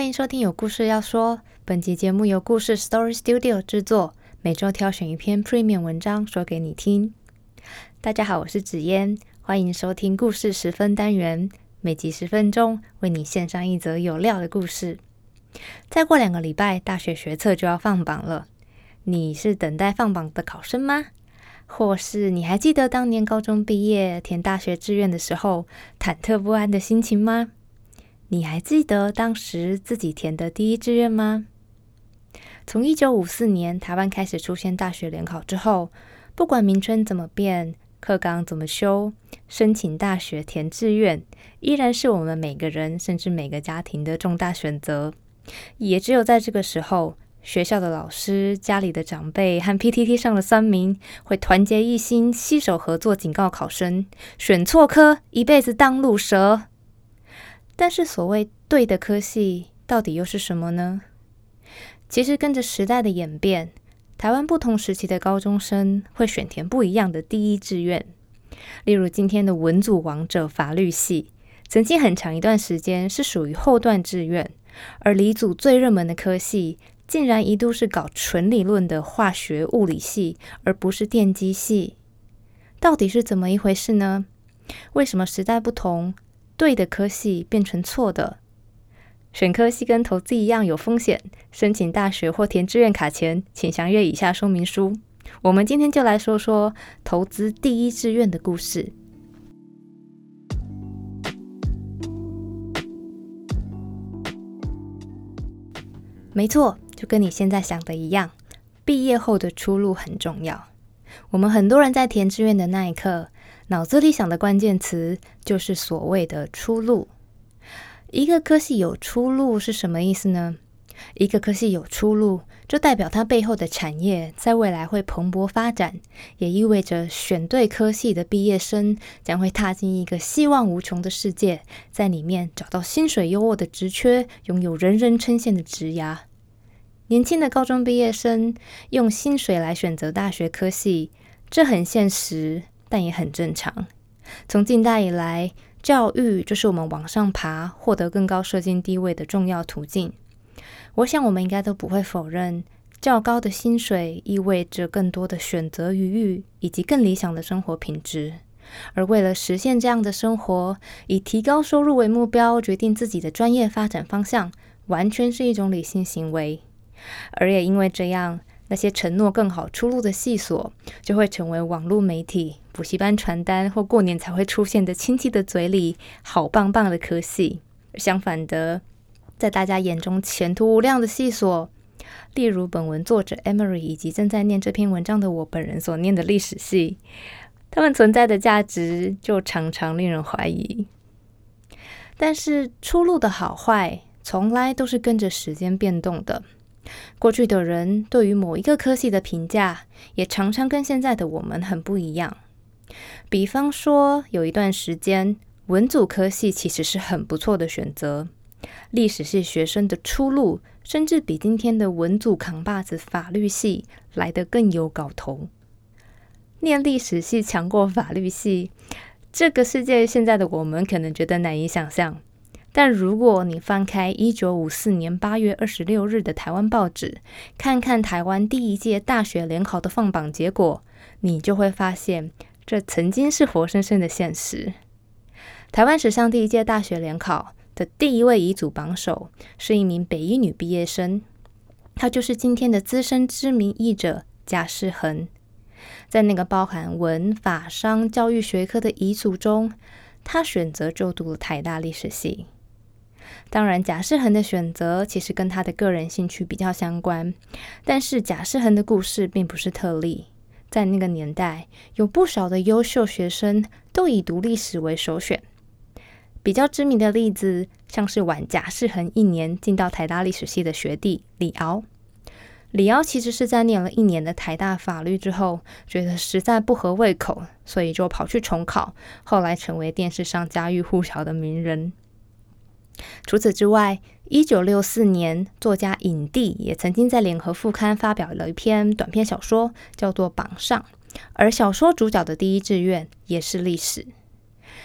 欢迎收听有故事要说。本集节目由故事 Story Studio 制作，每周挑选一篇 Premium 文章说给你听。大家好，我是紫嫣，欢迎收听故事十分单元，每集十分钟，为你献上一则有料的故事。再过两个礼拜，大学学测就要放榜了。你是等待放榜的考生吗？或是你还记得当年高中毕业填大学志愿的时候忐忑不安的心情吗？你还记得当时自己填的第一志愿吗？从一九五四年台湾开始出现大学联考之后，不管名称怎么变，课纲怎么修，申请大学填志愿依然是我们每个人甚至每个家庭的重大选择。也只有在这个时候，学校的老师、家里的长辈和 PTT 上的三名会团结一心，携手合作，警告考生：选错科，一辈子当路蛇。但是，所谓对的科系，到底又是什么呢？其实，跟着时代的演变，台湾不同时期的高中生会选填不一样的第一志愿。例如，今天的文组王者法律系，曾经很长一段时间是属于后段志愿。而理组最热门的科系，竟然一度是搞纯理论的化学物理系，而不是电机系。到底是怎么一回事呢？为什么时代不同，对的科系变成错的？选科系跟投资一样有风险，申请大学或填志愿卡前，请详阅以下说明书。我们今天就来说说投资第一志愿的故事。没错，就跟你现在想的一样，毕业后的出路很重要。我们很多人在填志愿的那一刻，脑子里想的关键词就是所谓的出路。一个科系有出路是什么意思呢？一个科系有出路，就代表它背后的产业在未来会蓬勃发展，也意味着选对科系的毕业生将会踏进一个希望无穷的世界，在里面找到薪水优渥的职缺，拥有人人称羡的职涯。年轻的高中毕业生用薪水来选择大学科系，这很现实，但也很正常。从近代以来，教育就是我们往上爬、获得更高社经地位的重要途径。我想，我们应该都不会否认，较高的薪水意味着更多的选择余裕以及更理想的生活品质。而为了实现这样的生活，以提高收入为目标，决定自己的专业发展方向，完全是一种理性行为。而也因为这样，那些承诺更好出路的细所，就会成为网络媒体、补习班传单或过年才会出现的亲戚的嘴里好棒棒的科系。相反的，在大家眼中前途无量的系所，例如本文作者 Emery 以及正在念这篇文章的我本人所念的历史系，他们存在的价值就常常令人怀疑。但是出路的好坏，从来都是跟着时间变动的。过去的人对于某一个科系的评价，也常常跟现在的我们很不一样。比方说，有一段时间，文组科系其实是很不错的选择，历史系学生的出路，甚至比今天的文组扛把子法律系来得更有搞头。念历史系强过法律系，这个世界现在的我们可能觉得难以想象。但如果你翻开一九五四年八月二十六日的台湾报纸，看看台湾第一届大学联考的放榜结果，你就会发现，这曾经是活生生的现实。台湾史上第一届大学联考的第一位遗嘱榜首，是一名北医女毕业生，她就是今天的资深知名译者贾世恒。在那个包含文法商教育学科的遗嘱中，她选择就读了台大历史系。当然，贾世恒的选择其实跟他的个人兴趣比较相关。但是，贾世恒的故事并不是特例。在那个年代，有不少的优秀学生都以读历史为首选。比较知名的例子，像是晚贾世恒一年进到台大历史系的学弟李敖。李敖其实是在念了一年的台大法律之后，觉得实在不合胃口，所以就跑去重考，后来成为电视上家喻户晓的名人。除此之外，一九六四年，作家影帝也曾经在《联合副刊》发表了一篇短篇小说，叫做《榜上》，而小说主角的第一志愿也是历史。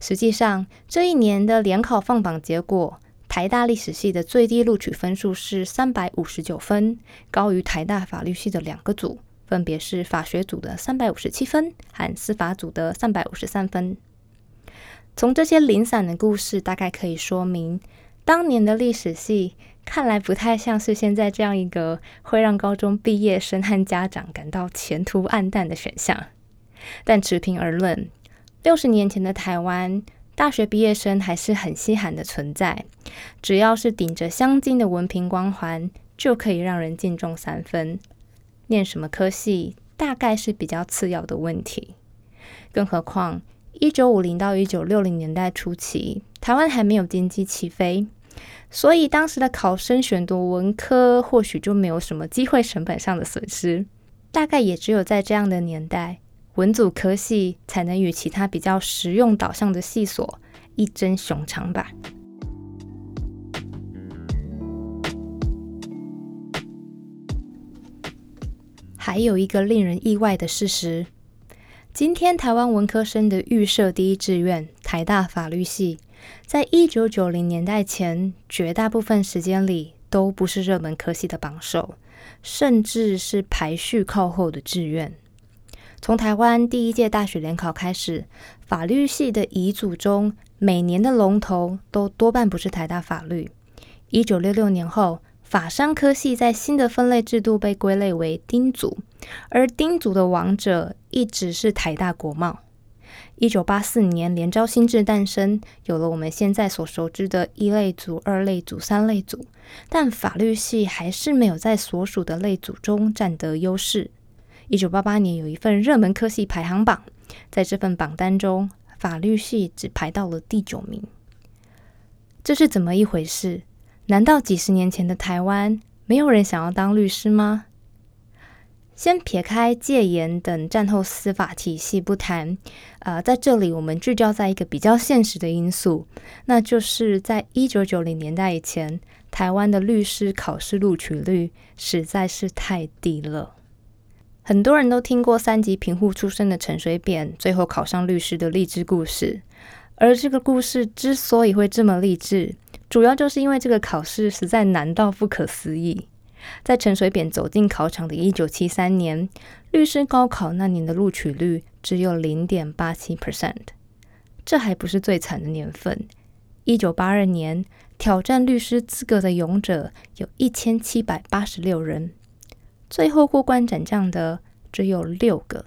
实际上，这一年的联考放榜结果，台大历史系的最低录取分数是三百五十九分，高于台大法律系的两个组，分别是法学组的三百五十七分和司法组的三百五十三分。从这些零散的故事，大概可以说明，当年的历史系看来不太像是现在这样一个会让高中毕业生和家长感到前途暗淡的选项。但持平而论，六十年前的台湾，大学毕业生还是很稀罕的存在。只要是顶着镶金的文凭光环，就可以让人敬重三分。念什么科系，大概是比较次要的问题。更何况，一九五零到一九六零年代初期，台湾还没有经济起飞，所以当时的考生选读文科，或许就没有什么机会成本上的损失。大概也只有在这样的年代。文组科系才能与其他比较实用导向的系所一争雄长吧。还有一个令人意外的事实：今天台湾文科生的预设第一志愿台大法律系，在一九九零年代前，绝大部分时间里都不是热门科系的榜首，甚至是排序靠后的志愿。从台湾第一届大学联考开始，法律系的乙组中，每年的龙头都多半不是台大法律。一九六六年后，法商科系在新的分类制度被归类为丁组，而丁组的王者一直是台大国贸。一九八四年，联招新制诞生，有了我们现在所熟知的一类组、二类组、三类组，但法律系还是没有在所属的类组中占得优势。一九八八年有一份热门科系排行榜，在这份榜单中，法律系只排到了第九名。这是怎么一回事？难道几十年前的台湾没有人想要当律师吗？先撇开戒严等战后司法体系不谈，呃，在这里我们聚焦在一个比较现实的因素，那就是在一九九零年代以前，台湾的律师考试录取率实在是太低了。很多人都听过三级贫户出身的陈水扁最后考上律师的励志故事，而这个故事之所以会这么励志，主要就是因为这个考试实在难到不可思议。在陈水扁走进考场的一九七三年，律师高考那年的录取率只有零点八七 percent。这还不是最惨的年份，一九八二年挑战律师资格的勇者有一千七百八十六人。最后过关斩将的只有六个，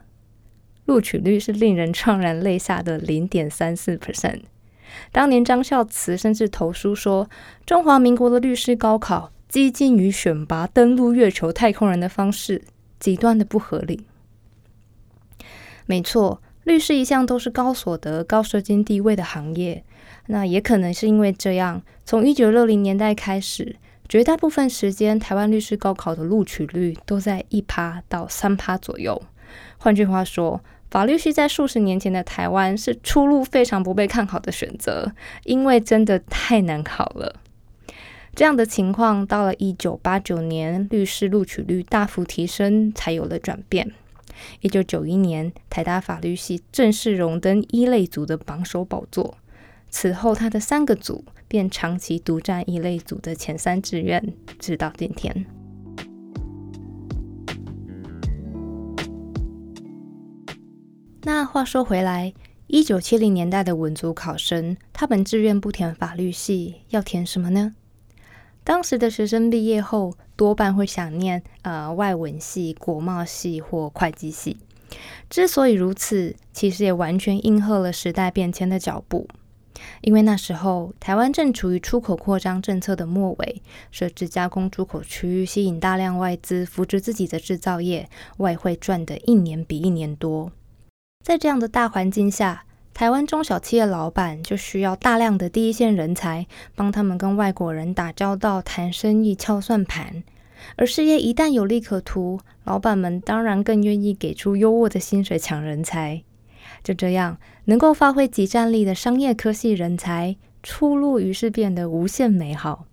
录取率是令人怅然泪下的零点三四 percent。当年张孝慈甚至投书说：“中华民国的律师高考激进于选拔登陆月球太空人的方式，极端的不合理。”没错，律师一向都是高所得、高社经地位的行业。那也可能是因为这样，从一九六零年代开始。绝大部分时间，台湾律师高考的录取率都在一趴到三趴左右。换句话说，法律系在数十年前的台湾是出路非常不被看好的选择，因为真的太难考了。这样的情况到了一九八九年，律师录取率大幅提升，才有了转变。一九九一年，台大法律系正式荣登一类组的榜首宝座。此后，他的三个组便长期独占一类组的前三志愿，直到今天。那话说回来，一九七零年代的文组考生，他本志愿不填法律系，要填什么呢？当时的学生毕业后，多半会想念呃外文系、国贸系或会计系。之所以如此，其实也完全应和了时代变迁的脚步。因为那时候台湾正处于出口扩张政策的末尾，设置加工出口区域，吸引大量外资，扶植自己的制造业，外汇赚的一年比一年多。在这样的大环境下，台湾中小企业老板就需要大量的第一线人才，帮他们跟外国人打交道、谈生意、敲算盘。而事业一旦有利可图，老板们当然更愿意给出优渥的薪水抢人才。就这样，能够发挥即战力的商业科系人才出路，于是变得无限美好。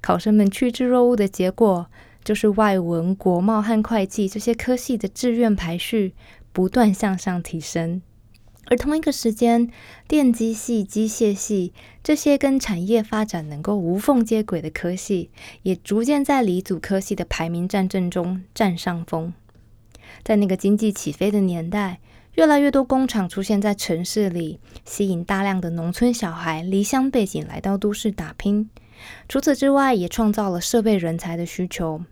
考生们趋之若鹜的结果，就是外文、国贸和会计这些科系的志愿排序不断向上提升。而同一个时间，电机系、机械系这些跟产业发展能够无缝接轨的科系，也逐渐在离组科系的排名战争中占上风。在那个经济起飞的年代，越来越多工厂出现在城市里，吸引大量的农村小孩离乡背井来到都市打拼。除此之外，也创造了设备人才的需求。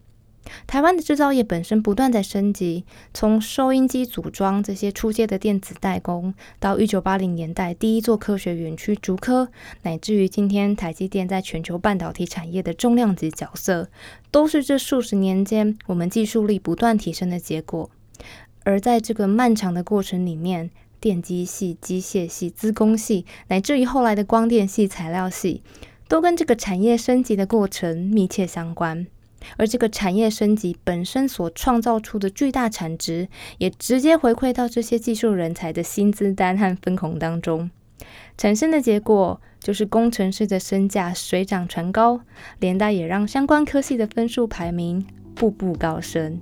台湾的制造业本身不断在升级，从收音机组装这些初阶的电子代工，到一九八零年代第一座科学园区竹科，乃至于今天台积电在全球半导体产业的重量级角色，都是这数十年间我们技术力不断提升的结果。而在这个漫长的过程里面，电机系、机械系、资工系，乃至于后来的光电系、材料系，都跟这个产业升级的过程密切相关。而这个产业升级本身所创造出的巨大产值，也直接回馈到这些技术人才的薪资单和分红当中，产生的结果就是工程师的身价水涨船高，连带也让相关科系的分数排名步步高升。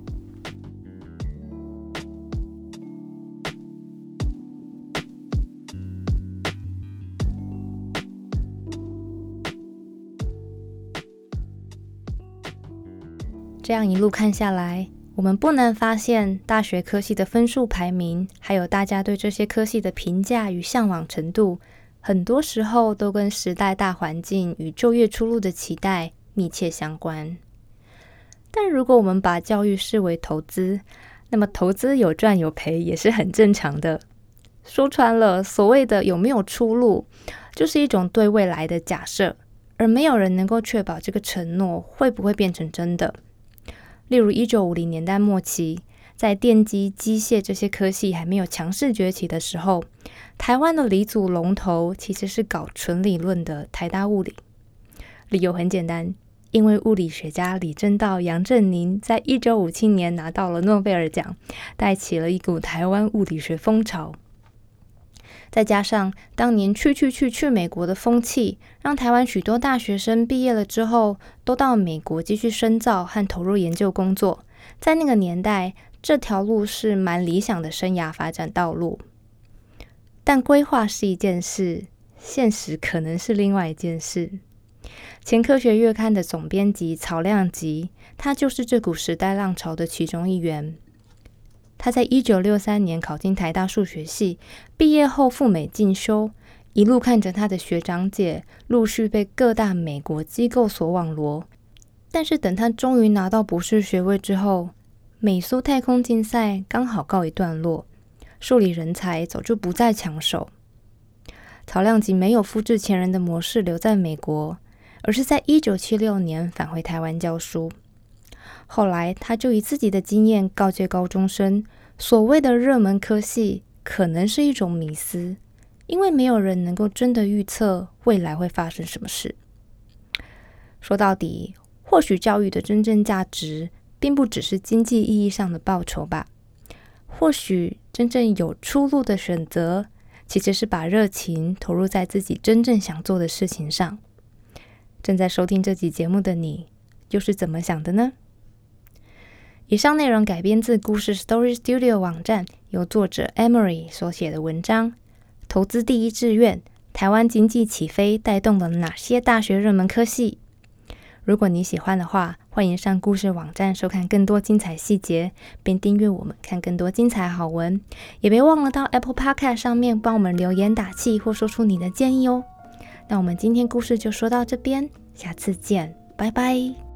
这样一路看下来，我们不难发现，大学科系的分数排名，还有大家对这些科系的评价与向往程度，很多时候都跟时代大环境与就业出路的期待密切相关。但如果我们把教育视为投资，那么投资有赚有赔也是很正常的。说穿了，所谓的有没有出路，就是一种对未来的假设，而没有人能够确保这个承诺会不会变成真的。例如，一九五零年代末期，在电机、机械这些科系还没有强势崛起的时候，台湾的理组龙头其实是搞纯理论的台大物理。理由很简单，因为物理学家李政道、杨振宁在一九五七年拿到了诺贝尔奖，带起了一股台湾物理学风潮。再加上当年去去去去美国的风气，让台湾许多大学生毕业了之后，都到美国继续深造和投入研究工作。在那个年代，这条路是蛮理想的生涯发展道路。但规划是一件事，现实可能是另外一件事。前科学月刊的总编辑曹亮吉，他就是这股时代浪潮的其中一员。他在一九六三年考进台大数学系，毕业后赴美进修，一路看着他的学长姐陆续被各大美国机构所网罗。但是等他终于拿到博士学位之后，美苏太空竞赛刚好告一段落，数理人才早就不再抢手。曹亮吉没有复制前人的模式留在美国，而是在一九七六年返回台湾教书。后来，他就以自己的经验告诫高中生：所谓的热门科系可能是一种迷思，因为没有人能够真的预测未来会发生什么事。说到底，或许教育的真正价值，并不只是经济意义上的报酬吧。或许真正有出路的选择，其实是把热情投入在自己真正想做的事情上。正在收听这集节目的你，又是怎么想的呢？以上内容改编自故事 Story Studio 网站，由作者 Emery 所写的文章。投资第一志愿：台湾经济起飞带动了哪些大学热门科系？如果你喜欢的话，欢迎上故事网站收看更多精彩细节，并订阅我们看更多精彩好文。也别忘了到 Apple Podcast 上面帮我们留言打气或说出你的建议哦。那我们今天故事就说到这边，下次见，拜拜。